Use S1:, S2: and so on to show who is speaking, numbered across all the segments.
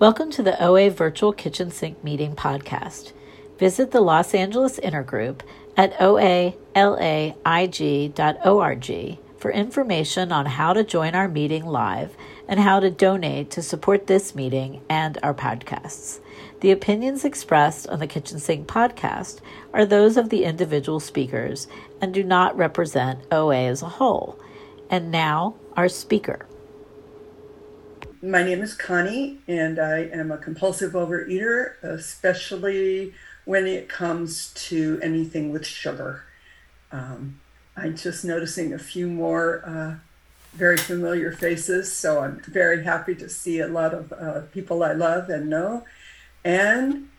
S1: Welcome to the OA Virtual Kitchen Sink Meeting podcast. Visit the Los Angeles Intergroup at oalaig.org for information on how to join our meeting live and how to donate to support this meeting and our podcasts. The opinions expressed on the Kitchen Sink podcast are those of the individual speakers and do not represent OA as a whole. And now, our speaker.
S2: My name is Connie, and I am a compulsive overeater, especially when it comes to anything with sugar. Um, I'm just noticing a few more uh, very familiar faces, so I'm very happy to see a lot of uh, people I love and know. And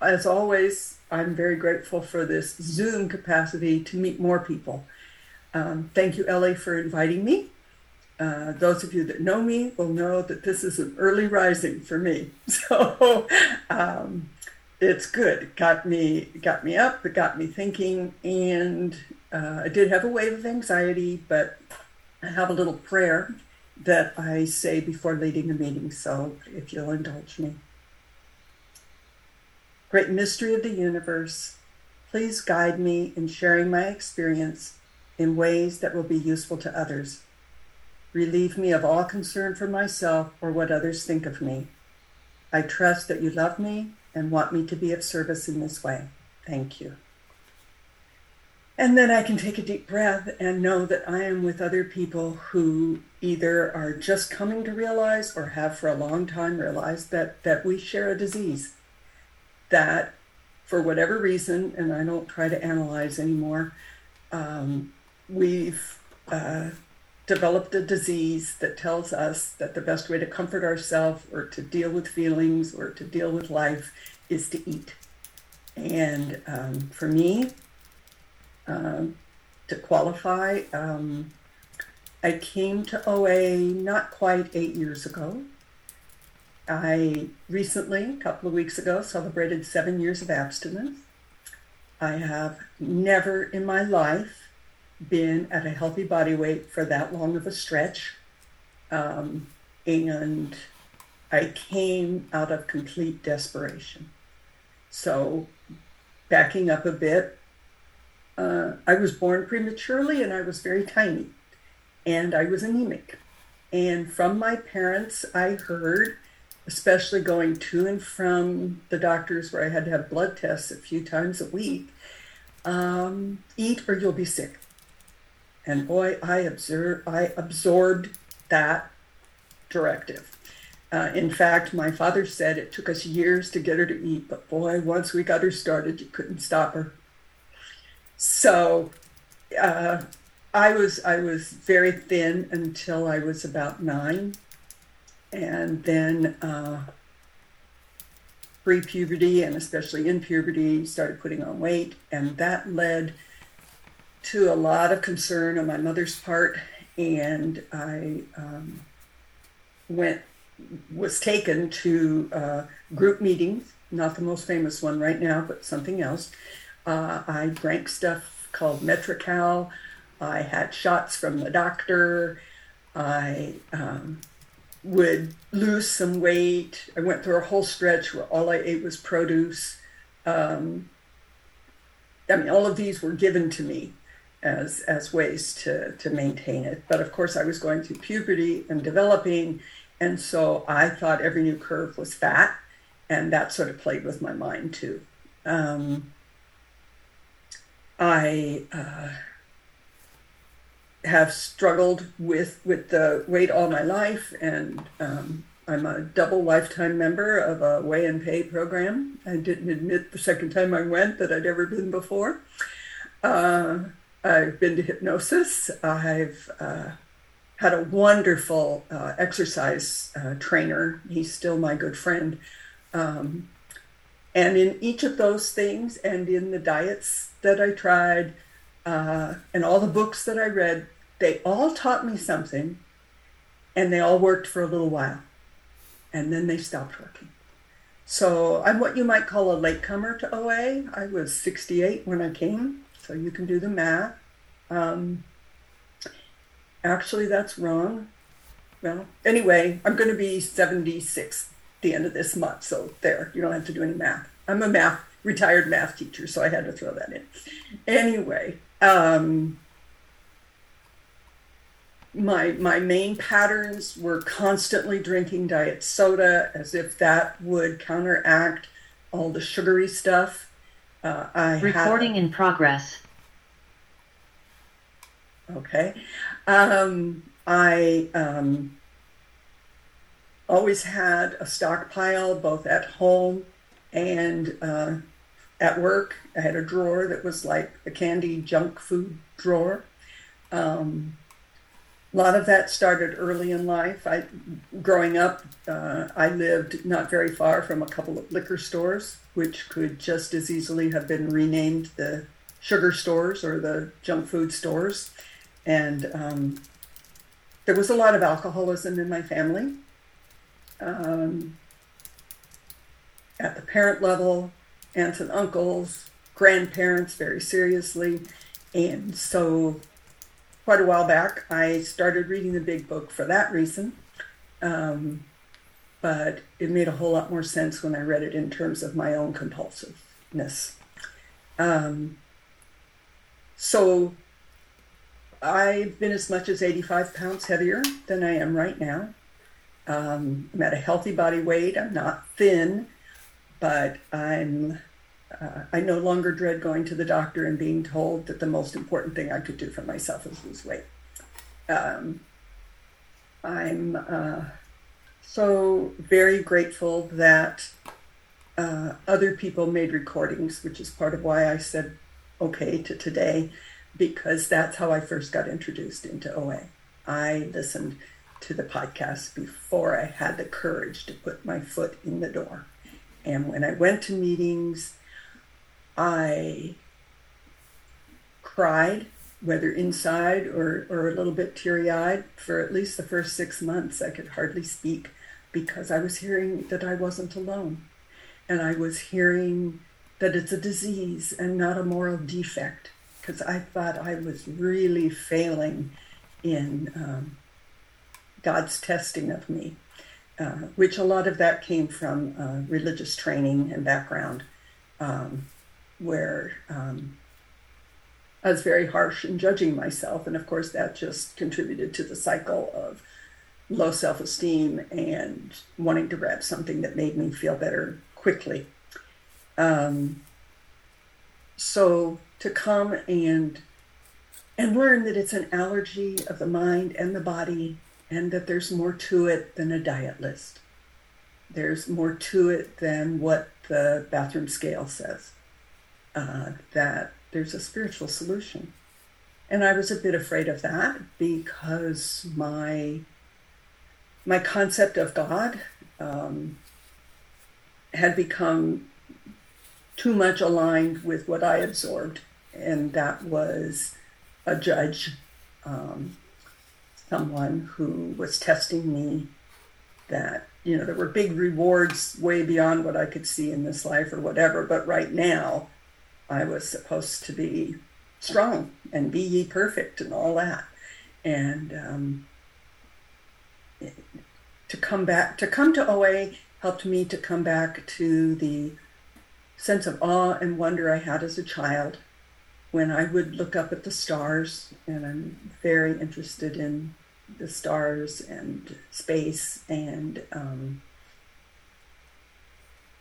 S2: as always, I'm very grateful for this Zoom capacity to meet more people. Um, thank you, Ellie, for inviting me. Uh, those of you that know me will know that this is an early rising for me. So um, it's good. It got me got me up. It got me thinking, and uh, I did have a wave of anxiety, but I have a little prayer that I say before leading a meeting. So if you'll indulge me. Great mystery of the universe, please guide me in sharing my experience in ways that will be useful to others. Relieve me of all concern for myself or what others think of me. I trust that you love me and want me to be of service in this way. Thank you. And then I can take a deep breath and know that I am with other people who either are just coming to realize or have for a long time realized that, that we share a disease. That, for whatever reason, and I don't try to analyze anymore, um, we've uh, developed a disease that tells us that the best way to comfort ourselves or to deal with feelings or to deal with life is to eat. And um, for me, um, to qualify, um, I came to OA not quite eight years ago. I recently, a couple of weeks ago, celebrated seven years of abstinence. I have never in my life been at a healthy body weight for that long of a stretch. Um, and I came out of complete desperation. So, backing up a bit, uh, I was born prematurely and I was very tiny and I was anemic. And from my parents, I heard, especially going to and from the doctors where I had to have blood tests a few times a week, um, eat or you'll be sick. And boy, I observed, I absorbed that directive. Uh, in fact, my father said it took us years to get her to eat, but boy, once we got her started, you couldn't stop her. So, uh, I was I was very thin until I was about nine, and then uh, pre-puberty and especially in puberty started putting on weight, and that led to a lot of concern on my mother's part, and I um, went was taken to uh, group meetings, not the most famous one right now, but something else. Uh, I drank stuff called Metrecal. I had shots from the doctor. I um, would lose some weight. I went through a whole stretch where all I ate was produce. Um, I mean, all of these were given to me as as ways to to maintain it. But of course, I was going through puberty and developing, and so I thought every new curve was fat, and that sort of played with my mind too. Um, I uh, have struggled with with the weight all my life, and um, I'm a double lifetime member of a weigh and pay program. I didn't admit the second time I went that I'd ever been before. Uh, I've been to hypnosis. I've uh, had a wonderful uh, exercise uh, trainer. He's still my good friend. Um, and in each of those things, and in the diets that I tried, uh, and all the books that I read, they all taught me something, and they all worked for a little while. And then they stopped working. So I'm what you might call a latecomer to OA. I was 68 when I came. So you can do the math. Um, actually, that's wrong. Well, anyway, I'm going to be 76 the end of this month. So there, you don't have to do any math. I'm a math retired math teacher, so I had to throw that in. Anyway, um, my my main patterns were constantly drinking diet soda as if that would counteract all the sugary stuff. Uh, I
S3: recording had, in progress.
S2: Okay, um, I um, always had a stockpile both at home and uh, at work. I had a drawer that was like a candy junk food drawer. Um, a lot of that started early in life. I, growing up, uh, I lived not very far from a couple of liquor stores, which could just as easily have been renamed the sugar stores or the junk food stores. And um, there was a lot of alcoholism in my family. Um, at the parent level, aunts and uncles, grandparents, very seriously. And so quite a while back. I started reading the big book for that reason. Um, but it made a whole lot more sense when I read it in terms of my own compulsiveness. Um, so I've been as much as 85 pounds heavier than I am right now. Um, I'm at a healthy body weight. I'm not thin, but I'm uh, I no longer dread going to the doctor and being told that the most important thing I could do for myself is lose weight. Um, I'm uh, so very grateful that uh, other people made recordings, which is part of why I said okay to today, because that's how I first got introduced into OA. I listened to the podcast before I had the courage to put my foot in the door. And when I went to meetings, I cried, whether inside or, or a little bit teary eyed, for at least the first six months. I could hardly speak because I was hearing that I wasn't alone. And I was hearing that it's a disease and not a moral defect because I thought I was really failing in um, God's testing of me, uh, which a lot of that came from uh, religious training and background. Um, where um, I was very harsh in judging myself. And of course, that just contributed to the cycle of low self esteem and wanting to grab something that made me feel better quickly. Um, so to come and and learn that it's an allergy of the mind and the body and that there's more to it than a diet list. There's more to it than what the bathroom scale says uh, that there's a spiritual solution. And I was a bit afraid of that because my my concept of God um, had become too much aligned with what I absorbed, and that was a judge, um, someone who was testing me. That you know there were big rewards way beyond what I could see in this life or whatever, but right now I was supposed to be strong and be ye perfect and all that. And um, to come back, to come to OA helped me to come back to the sense of awe and wonder I had as a child when I would look up at the stars, and I'm very interested in the stars and space and um,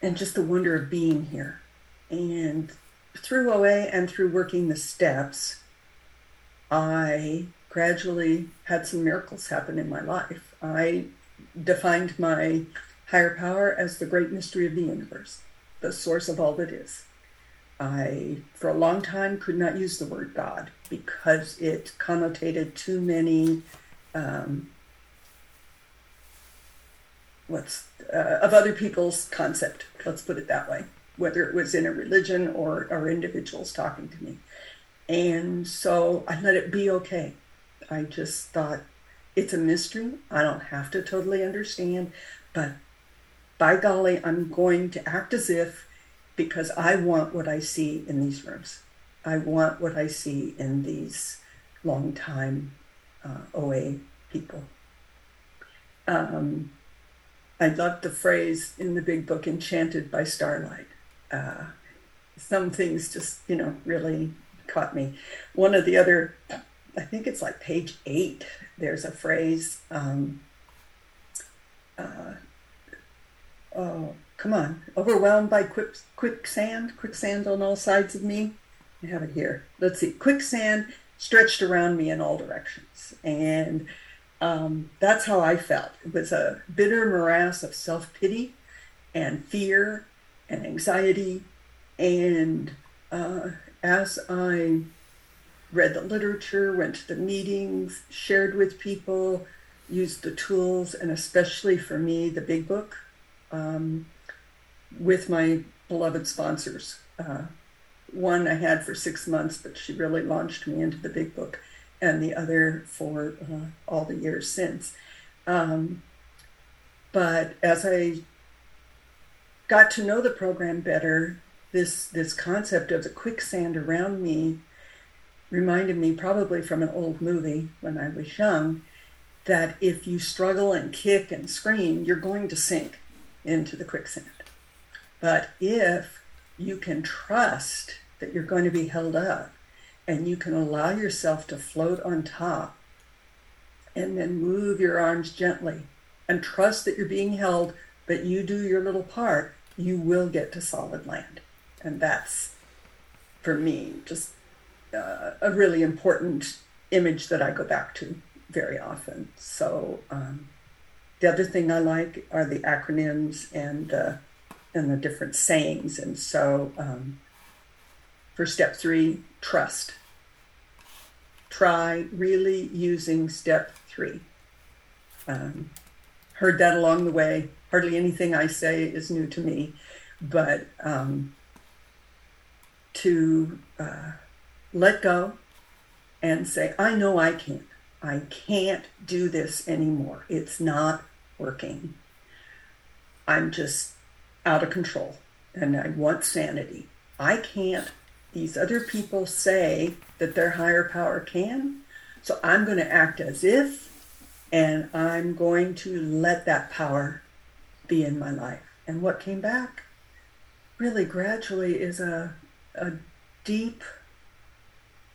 S2: and just the wonder of being here. And through OA and through working the steps, I gradually had some miracles happen in my life. I defined my higher power as the great mystery of the universe, the source of all that is. I, for a long time, could not use the word God because it connotated too many, um, what's, uh, of other people's concept. Let's put it that way whether it was in a religion or, or individuals talking to me. And so I let it be okay. I just thought it's a mystery. I don't have to totally understand, but by golly, I'm going to act as if because I want what I see in these rooms. I want what I see in these long time uh, OA people. Um, I love the phrase in the big book, enchanted by starlight. Uh, some things just, you know, really caught me. One of the other, I think it's like page eight, there's a phrase, um, uh, oh, come on, overwhelmed by quick, quicksand, quicksand on all sides of me. I have it here. Let's see, quicksand stretched around me in all directions. And um, that's how I felt. It was a bitter morass of self pity and fear and anxiety. And uh, as I read the literature, went to the meetings, shared with people, used the tools, and especially for me, the big book um, with my beloved sponsors. Uh, one I had for six months, but she really launched me into the big book and the other for uh, all the years since. Um, but as I got to know the program better, this this concept of the quicksand around me reminded me probably from an old movie when I was young that if you struggle and kick and scream, you're going to sink into the quicksand. But if you can trust that you're going to be held up and you can allow yourself to float on top and then move your arms gently and trust that you're being held, but you do your little part, you will get to solid land. And that's, for me, just uh, a really important image that I go back to very often. So, um, the other thing I like are the acronyms and uh, and the different sayings. And so, um, for step three, trust try really using step three. Um, heard that along the way. Hardly anything I say is new to me, but um, to uh, let go and say, I know I can't. I can't do this anymore. It's not working. I'm just out of control and I want sanity. I can't these other people say that their higher power can. So I'm going to act as if, and I'm going to let that power be in my life. And what came back really gradually is a, a deep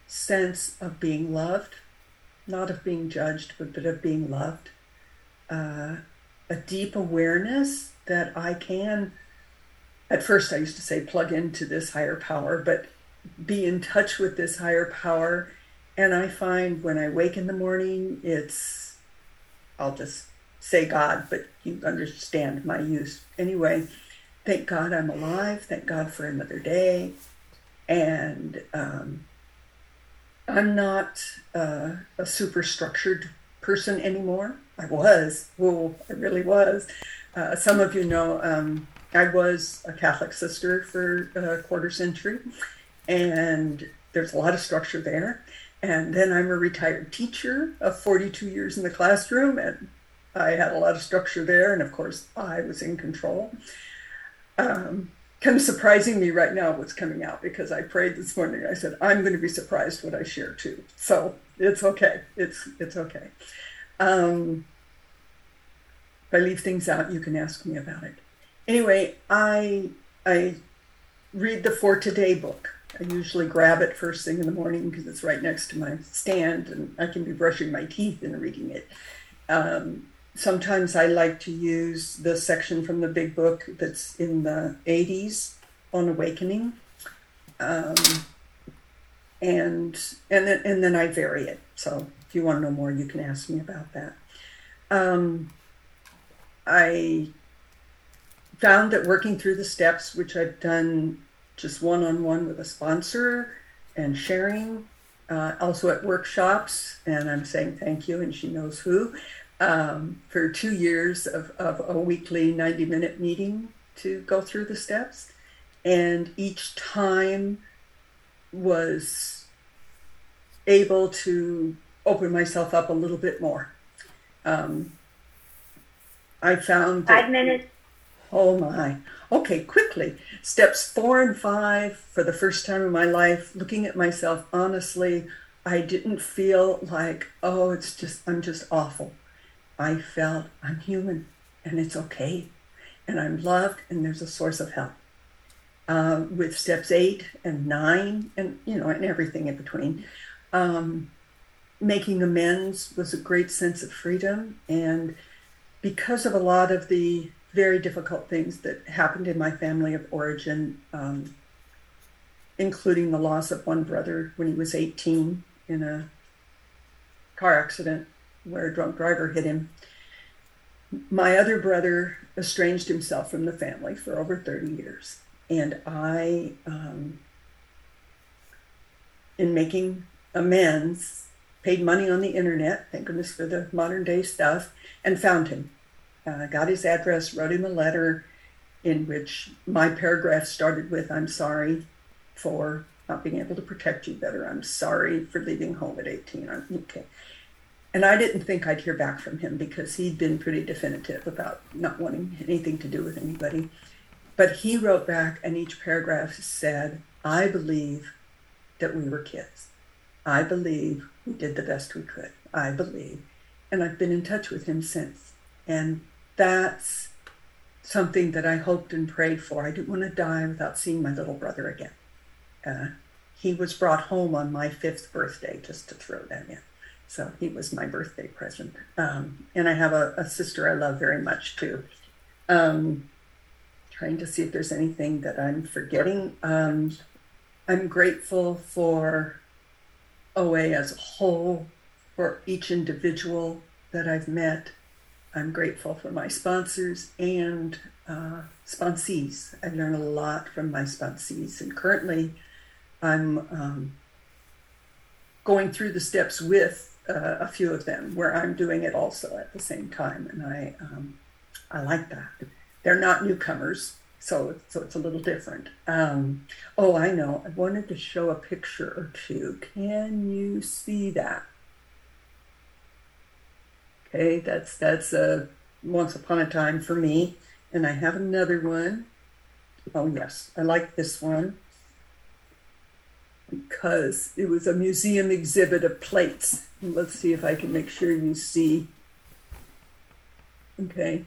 S2: sense of being loved, not of being judged, but, but of being loved. Uh, a deep awareness that I can, at first I used to say plug into this higher power, but be in touch with this higher power. And I find when I wake in the morning, it's, I'll just say God, but you understand my use. Anyway, thank God I'm alive. Thank God for another day. And um, I'm not uh, a super structured person anymore. I was. Whoa, I really was. Uh, some of you know um, I was a Catholic sister for a quarter century and there's a lot of structure there. And then I'm a retired teacher of 42 years in the classroom, and I had a lot of structure there, and of course, I was in control. Um, kind of surprising me right now what's coming out because I prayed this morning. I said, I'm going to be surprised what I share too. So it's okay. It's it's okay. Um, if I leave things out, you can ask me about it. Anyway, I I read the For Today book I usually grab it first thing in the morning because it's right next to my stand and I can be brushing my teeth and reading it. Um, sometimes I like to use the section from the big book that's in the 80s on awakening. Um, and and then, and then I vary it. So if you want to know more, you can ask me about that. Um, I found that working through the steps, which I've done just one on one with a sponsor and sharing. Uh, also at workshops, and I'm saying thank you, and she knows who, um, for two years of, of a weekly 90 minute meeting to go through the steps. And each time was able to open myself up a little bit more. Um, I found
S3: five minutes.
S2: Oh my. Okay, quickly. Steps four and five, for the first time in my life, looking at myself honestly, I didn't feel like, oh, it's just, I'm just awful. I felt I'm human and it's okay. And I'm loved, and there's a source of help. Uh, with steps eight and nine, and you know, and everything in between, um, making amends was a great sense of freedom. And because of a lot of the very difficult things that happened in my family of origin, um, including the loss of one brother when he was 18 in a car accident where a drunk driver hit him. My other brother estranged himself from the family for over 30 years. And I, um, in making amends, paid money on the internet, thank goodness for the modern day stuff, and found him. Uh, got his address, wrote him a letter in which my paragraph started with, I'm sorry for not being able to protect you better. I'm sorry for leaving home at 18. I'm okay. And I didn't think I'd hear back from him because he'd been pretty definitive about not wanting anything to do with anybody. But he wrote back, and each paragraph said, I believe that we were kids. I believe we did the best we could. I believe. And I've been in touch with him since. And that's something that I hoped and prayed for. I didn't want to die without seeing my little brother again. Uh, he was brought home on my fifth birthday, just to throw that in. So he was my birthday present. Um, and I have a, a, sister I love very much too. Um, trying to see if there's anything that I'm forgetting. Um, I'm grateful for OA as a whole, for each individual that I've met. I'm grateful for my sponsors and uh, sponsees. I learn a lot from my sponsees, and currently I'm um, going through the steps with uh, a few of them where I'm doing it also at the same time, and I um, I like that. They're not newcomers, so so it's a little different. Um, oh, I know. I wanted to show a picture or two. Can you see that? Okay, that's that's a once upon a time for me, and I have another one. Oh yes, I like this one because it was a museum exhibit of plates. Let's see if I can make sure you see. Okay.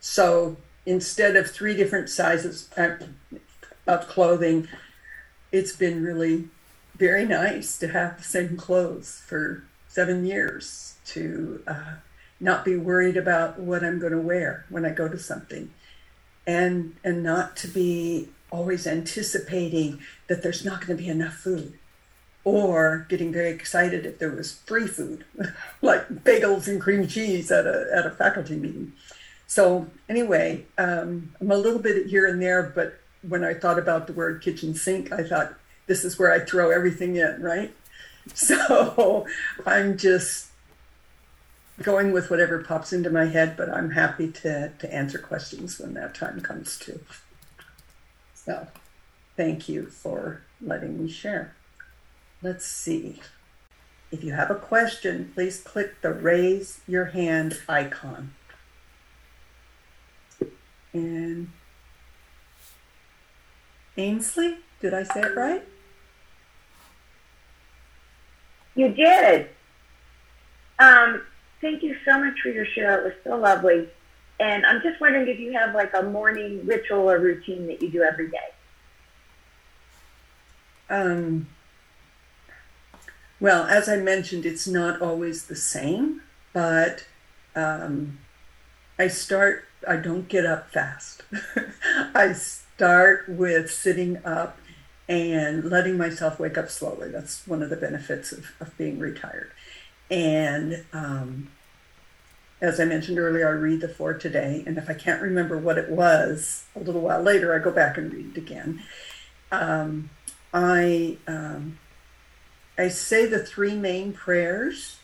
S2: So instead of three different sizes of clothing, it's been really very nice to have the same clothes for seven years, to uh, not be worried about what I'm going to wear when I go to something, and and not to be always anticipating that there's not going to be enough food or getting very excited if there was free food like bagels and cream cheese at a, at a faculty meeting. So anyway um, i'm a little bit here and there but when i thought about the word kitchen sink i thought this is where i throw everything in right so i'm just going with whatever pops into my head but i'm happy to, to answer questions when that time comes too so thank you for letting me share. Let's see. If you have a question, please click the raise your hand icon. And Ainsley, did I say it right?
S3: You did. Um, thank you so much for your share. It was so lovely. And I'm just wondering if you have like a morning ritual or routine that you do every day.
S2: Um, well, as I mentioned, it's not always the same, but um, I start, I don't get up fast. I start with sitting up and letting myself wake up slowly. That's one of the benefits of, of being retired. And um, as I mentioned earlier, I read the For Today, and if I can't remember what it was a little while later, I go back and read it again. Um, I um, I say the three main prayers,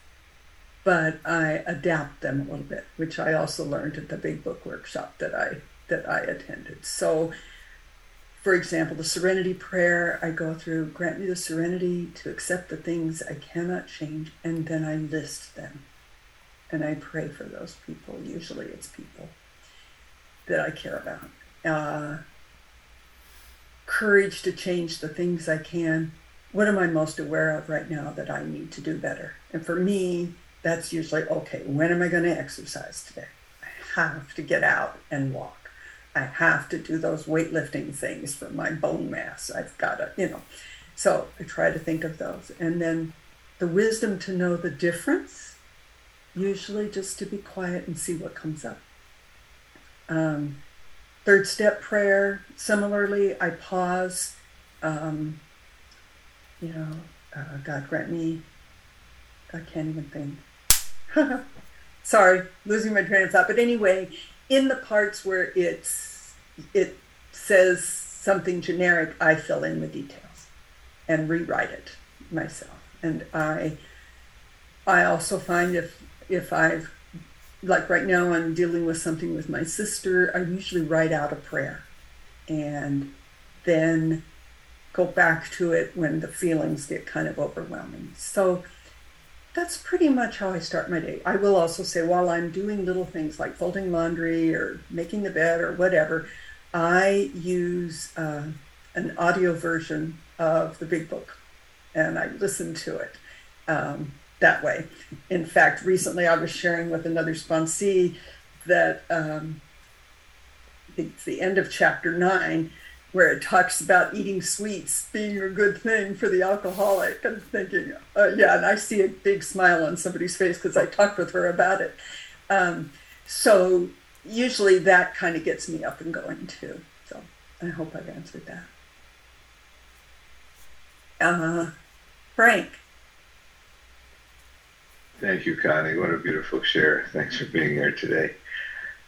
S2: but I adapt them a little bit, which I also learned at the Big Book workshop that I that I attended. So, for example, the Serenity Prayer, I go through, grant me the serenity to accept the things I cannot change, and then I list them and I pray for those people. Usually it's people that I care about. Uh, courage to change the things I can. What am I most aware of right now that I need to do better? And for me, that's usually okay, when am I going to exercise today? I have to get out and walk. I have to do those weightlifting things for my bone mass. I've got to, you know. So I try to think of those. And then the wisdom to know the difference, usually just to be quiet and see what comes up. Um, third step prayer, similarly, I pause. Um, you know, uh, God grant me, I can't even think. Sorry, losing my train of thought. But anyway, in the parts where it's it says something generic, I fill in the details and rewrite it myself. And I I also find if if I've like right now I'm dealing with something with my sister, I usually write out a prayer and then go back to it when the feelings get kind of overwhelming. So that's pretty much how I start my day. I will also say while I'm doing little things like folding laundry or making the bed or whatever, I use uh, an audio version of the big book and I listen to it um, that way. In fact, recently I was sharing with another sponsee that um, it's the end of chapter nine where it talks about eating sweets being a good thing for the alcoholic and thinking, uh, yeah, and I see a big smile on somebody's face because I talked with her about it. Um, so usually that kind of gets me up and going too. So I hope I've answered that. Uh, Frank.
S4: Thank you, Connie. What a beautiful share. Thanks for being here today.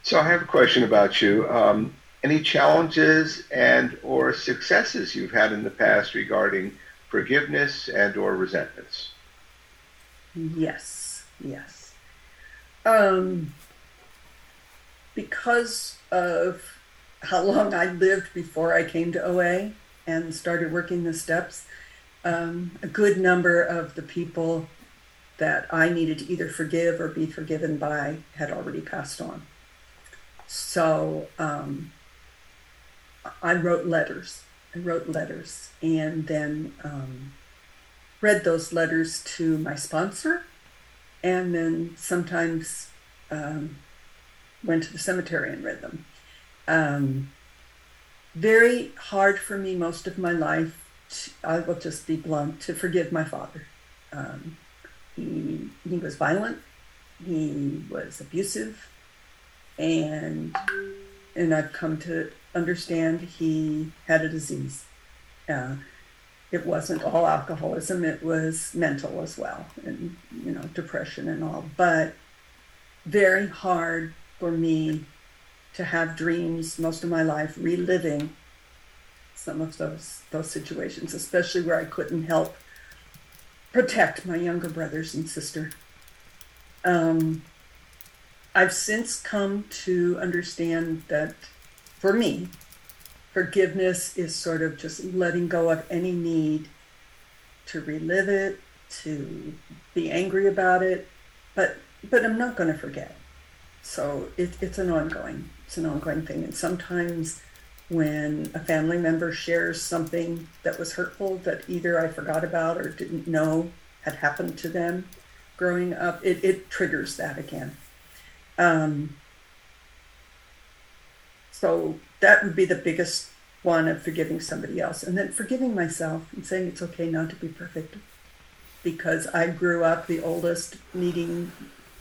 S4: So I have a question about you. Um, any challenges and or successes you've had in the past regarding forgiveness and or resentments?
S2: Yes, yes. Um, because of how long I lived before I came to OA and started working the steps, um, a good number of the people that I needed to either forgive or be forgiven by had already passed on. So um, I wrote letters. I wrote letters and then um, read those letters to my sponsor, and then sometimes um, went to the cemetery and read them. Um, very hard for me most of my life. To, I will just be blunt to forgive my father. Um, he he was violent. He was abusive, and and I've come to understand he had a disease. Uh, it wasn't all alcoholism; it was mental as well, and you know, depression and all. But very hard for me to have dreams most of my life reliving some of those those situations, especially where I couldn't help protect my younger brothers and sister. Um, I've since come to understand that for me, forgiveness is sort of just letting go of any need to relive it, to be angry about it, but but I'm not going to forget. So it, it's an ongoing, it's an ongoing thing. And sometimes when a family member shares something that was hurtful that either I forgot about or didn't know had happened to them growing up, it, it triggers that again. Um, so that would be the biggest one of forgiving somebody else. And then forgiving myself and saying it's okay not to be perfect. Because I grew up the oldest, needing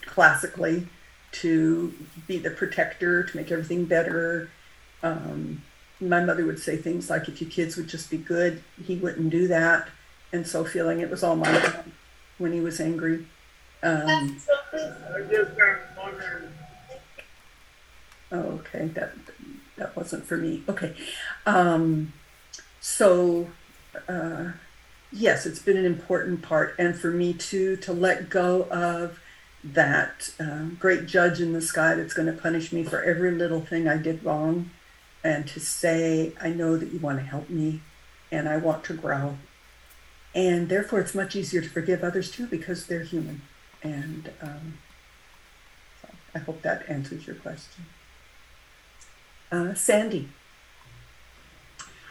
S2: classically to be the protector, to make everything better. Um, my mother would say things like, if your kids would just be good, he wouldn't do that. And so feeling it was all my fault when he was angry. Um, oh, okay, that that wasn't for me. Okay, um, so uh, yes, it's been an important part, and for me too to let go of that um, great judge in the sky that's going to punish me for every little thing I did wrong, and to say, I know that you want to help me, and I want to grow, and therefore it's much easier to forgive others too because they're human, and um, so I hope that answers your question. Uh, Sandy.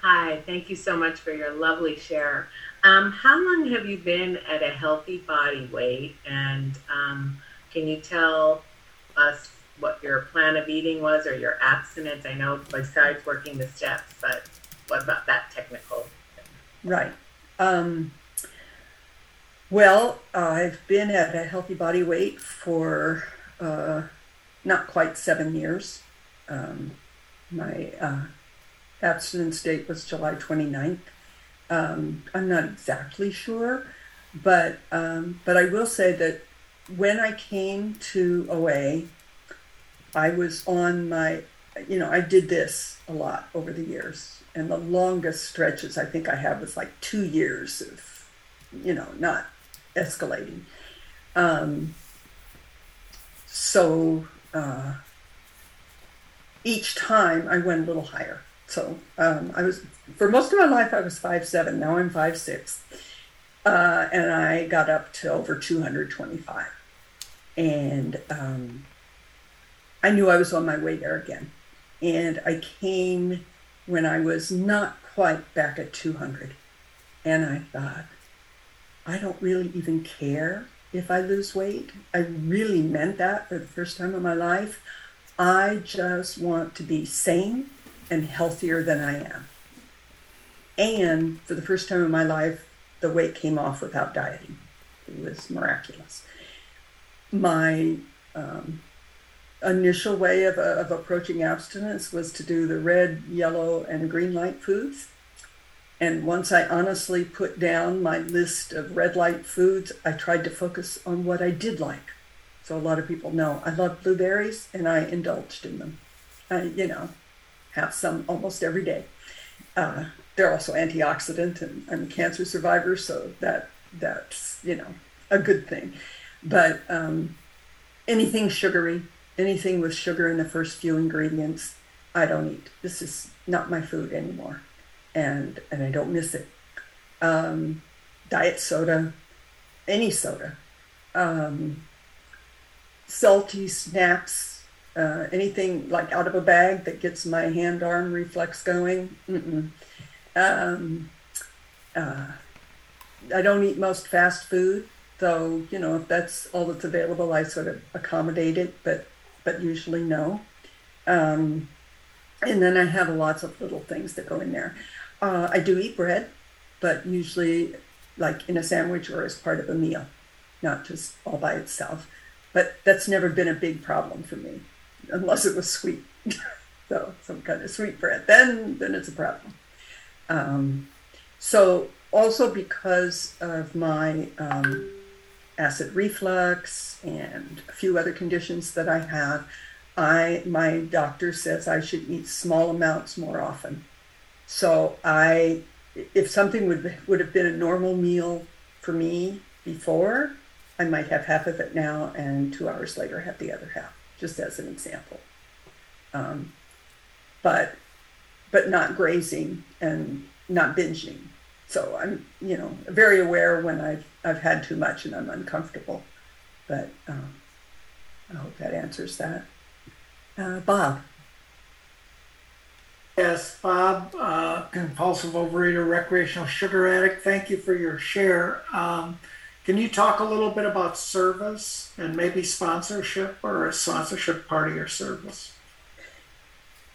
S5: Hi, thank you so much for your lovely share. Um, how long have you been at a healthy body weight? And um, can you tell us what your plan of eating was or your abstinence? I know besides working the steps, but what about that technical?
S2: Right. Um, well, I've been at a healthy body weight for uh, not quite seven years. Um, my uh, abstinence date was July 29th. Um, I'm not exactly sure, but um, but I will say that when I came to OA, I was on my, you know, I did this a lot over the years, and the longest stretches I think I have was like two years of, you know, not escalating. Um, so uh, each time I went a little higher. So um, I was for most of my life I was five seven. Now I'm five six, uh, and I got up to over two hundred twenty five, and um, I knew I was on my way there again. And I came when I was not quite back at two hundred, and I thought, I don't really even care if I lose weight. I really meant that for the first time in my life. I just want to be sane and healthier than I am. And for the first time in my life, the weight came off without dieting. It was miraculous. My um, initial way of, uh, of approaching abstinence was to do the red, yellow, and green light foods. And once I honestly put down my list of red light foods, I tried to focus on what I did like. So a lot of people know I love blueberries and I indulged in them. I, you know, have some almost every day. Uh, they're also antioxidant and I'm a cancer survivor, so that that's, you know, a good thing. But um, anything sugary, anything with sugar in the first few ingredients, I don't eat. This is not my food anymore and and I don't miss it. Um, diet soda, any soda, um, salty snacks, uh, anything like out of a bag that gets my hand arm reflex going. Um, uh, I don't eat most fast food, though you know if that's all that's available, I sort of accommodate it, but but usually no. Um, and then I have lots of little things that go in there. Uh, I do eat bread, but usually like in a sandwich or as part of a meal, not just all by itself. But that's never been a big problem for me, unless it was sweet. so some kind of sweet bread, then then it's a problem. Um, so also because of my um, acid reflux and a few other conditions that I have, I my doctor says I should eat small amounts more often. So I, if something would would have been a normal meal for me before, I might have half of it now, and two hours later have the other half, just as an example. Um, but but not grazing and not binging. So I'm you know very aware when I've I've had too much and I'm uncomfortable. But um, I hope that answers that. Uh, Bob.
S6: Yes, Bob, uh, compulsive overeater, recreational sugar addict. Thank you for your share. Um, can you talk a little bit about service and maybe sponsorship or a sponsorship part of your service?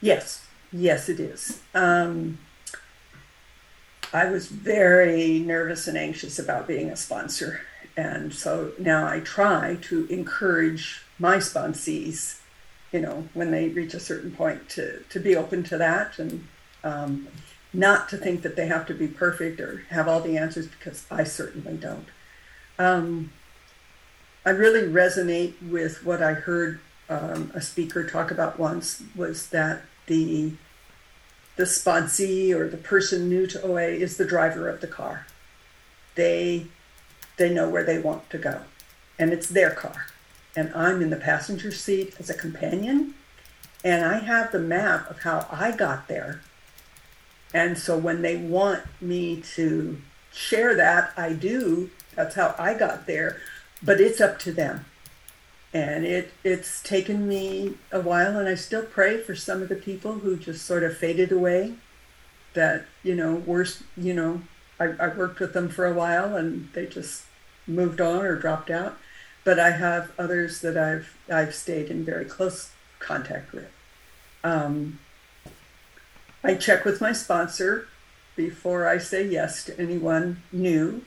S2: Yes, yes, it is. Um, I was very nervous and anxious about being a sponsor. And so now I try to encourage my sponsees you know, when they reach a certain point to, to be open to that and um, not to think that they have to be perfect or have all the answers because I certainly don't. Um, I really resonate with what I heard um, a speaker talk about once was that the the sponsee or the person new to OA is the driver of the car. They they know where they want to go, and it's their car and I'm in the passenger seat as a companion, and I have the map of how I got there. And so when they want me to share that, I do. That's how I got there, but it's up to them. And it it's taken me a while, and I still pray for some of the people who just sort of faded away. That you know, worst you know, I, I worked with them for a while, and they just moved on or dropped out but I have others that I've I've stayed in very close contact with. Um, I check with my sponsor before I say yes to anyone new,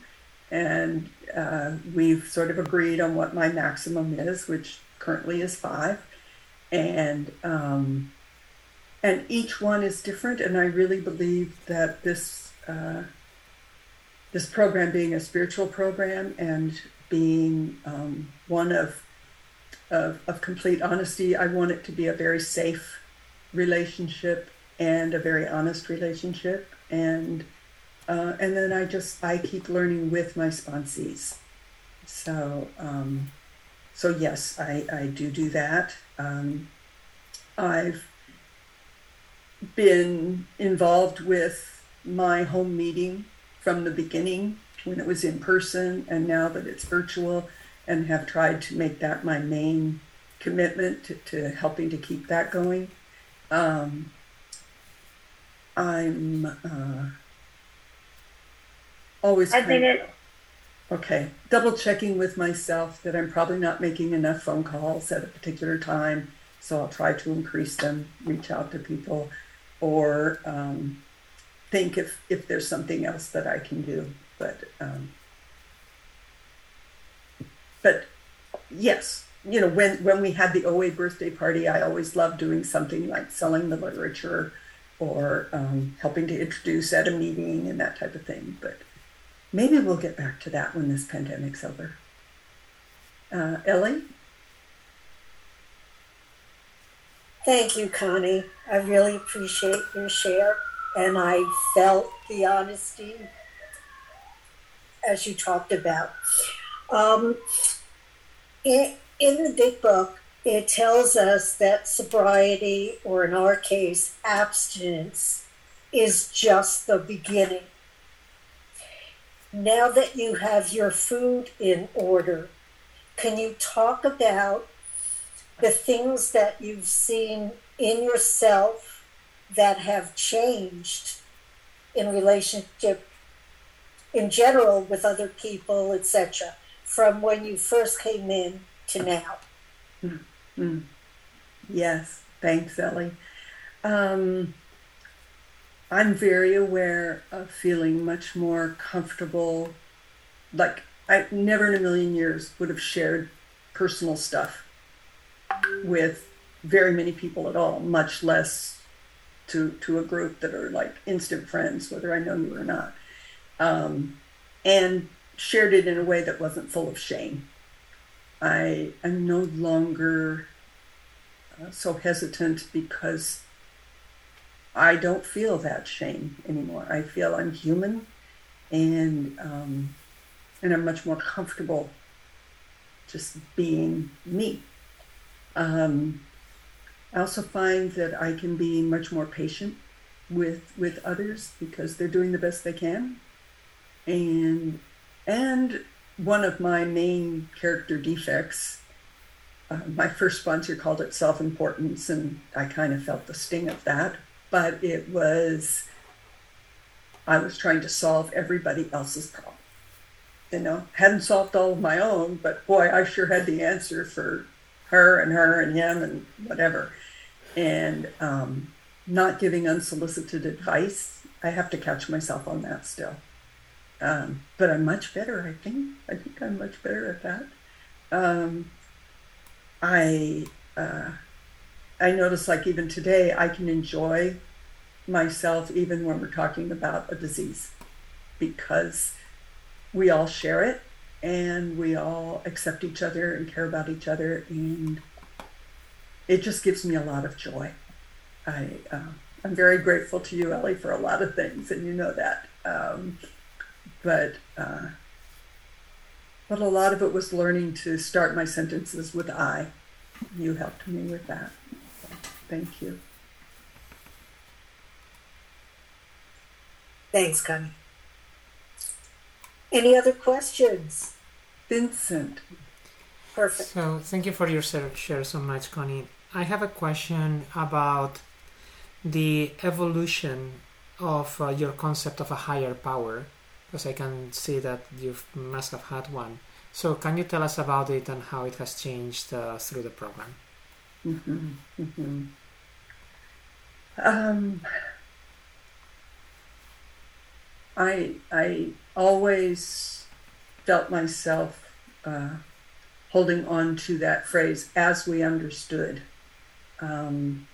S2: and uh, we've sort of agreed on what my maximum is, which currently is five, and um, and each one is different. And I really believe that this uh, this program being a spiritual program and being um, one of, of of complete honesty, I want it to be a very safe relationship and a very honest relationship and uh, and then I just I keep learning with my sponsees. So um, so yes, I, I do do that. Um, I've been involved with my home meeting from the beginning when it was in person and now that it's virtual and have tried to make that my main commitment to, to helping to keep that going. Um, I'm uh, always.
S3: I think it.
S2: Okay, double checking with myself that I'm probably not making enough phone calls at a particular time, so I'll try to increase them, reach out to people, or um, think if if there's something else that I can do. But um, but yes, you know when when we had the OA birthday party, I always loved doing something like selling the literature or um, helping to introduce at a meeting and that type of thing. But maybe we'll get back to that when this pandemic's over. Uh, Ellie?
S7: Thank you, Connie. I really appreciate your share, and I felt the honesty as you talked about. Um, in, in the big book, it tells us that sobriety, or in our case, abstinence, is just the beginning. Now that you have your food in order, can you talk about the things that you've seen in yourself that have changed in relationship in general with other people, etc., from when you first came in to now?
S2: Mm. Mm. Yes, thanks, Ellie. Um, I'm very aware of feeling much more comfortable. Like, I never in a million years would have shared personal stuff with very many people at all, much less to, to a group that are like instant friends, whether I know you or not. Um, and shared it in a way that wasn't full of shame. I am no longer uh, so hesitant because I don't feel that shame anymore. I feel I'm human, and um, and I'm much more comfortable just being me. Um, I also find that I can be much more patient with with others because they're doing the best they can, and and one of my main character defects. Uh, my first sponsor called it self importance, and I kind of felt the sting of that. But it was, I was trying to solve everybody else's problem. You know, hadn't solved all of my own, but boy, I sure had the answer for her and her and him and whatever. And um, not giving unsolicited advice, I have to catch myself on that still. Um, but I'm much better, I think. I think I'm much better at that. Um, I uh, I notice, like even today, I can enjoy myself even when we're talking about a disease because we all share it and we all accept each other and care about each other, and it just gives me a lot of joy. I uh, I'm very grateful to you, Ellie, for a lot of things, and you know that. Um, but uh, but a lot of it was learning to start my sentences with I. You helped me with that. So, thank you.
S7: Thanks, Connie. Any other questions?
S2: Vincent.
S7: Perfect.
S8: So, thank you for your share so much, Connie. I have a question about the evolution of uh, your concept of a higher power because I can see that you must have had one So, can you tell us about it and how it has changed uh, through the program?
S2: Mm-hmm. Mm-hmm. Um, I I always felt myself uh, holding on to that phrase as we understood. Um,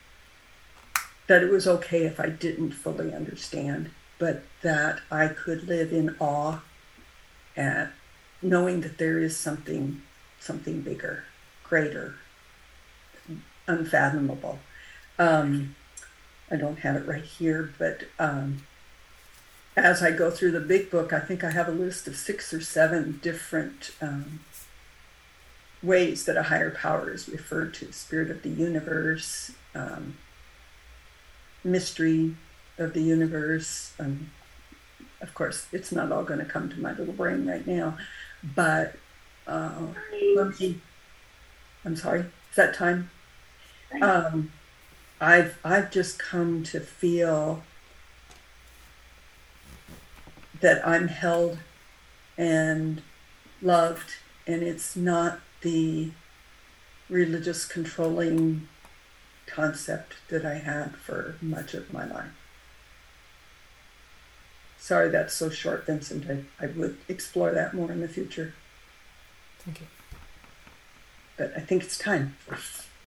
S2: that it was okay if I didn't fully understand, but that I could live in awe at knowing that there is something something bigger, greater, unfathomable. Um, I don't have it right here, but um, as I go through the big book, I think I have a list of six or seven different um, ways that a higher power is referred to spirit of the universe, um, mystery of the universe. Um, of course, it's not all going to come to my little brain right now, but uh, me, I'm sorry, is that time? Um, I've I've just come to feel that I'm held and loved, and it's not the religious controlling concept that I had for much of my life. Sorry that's so short, Vincent. I, I would explore that more in the future.
S8: Thank you.
S2: But I think it's time.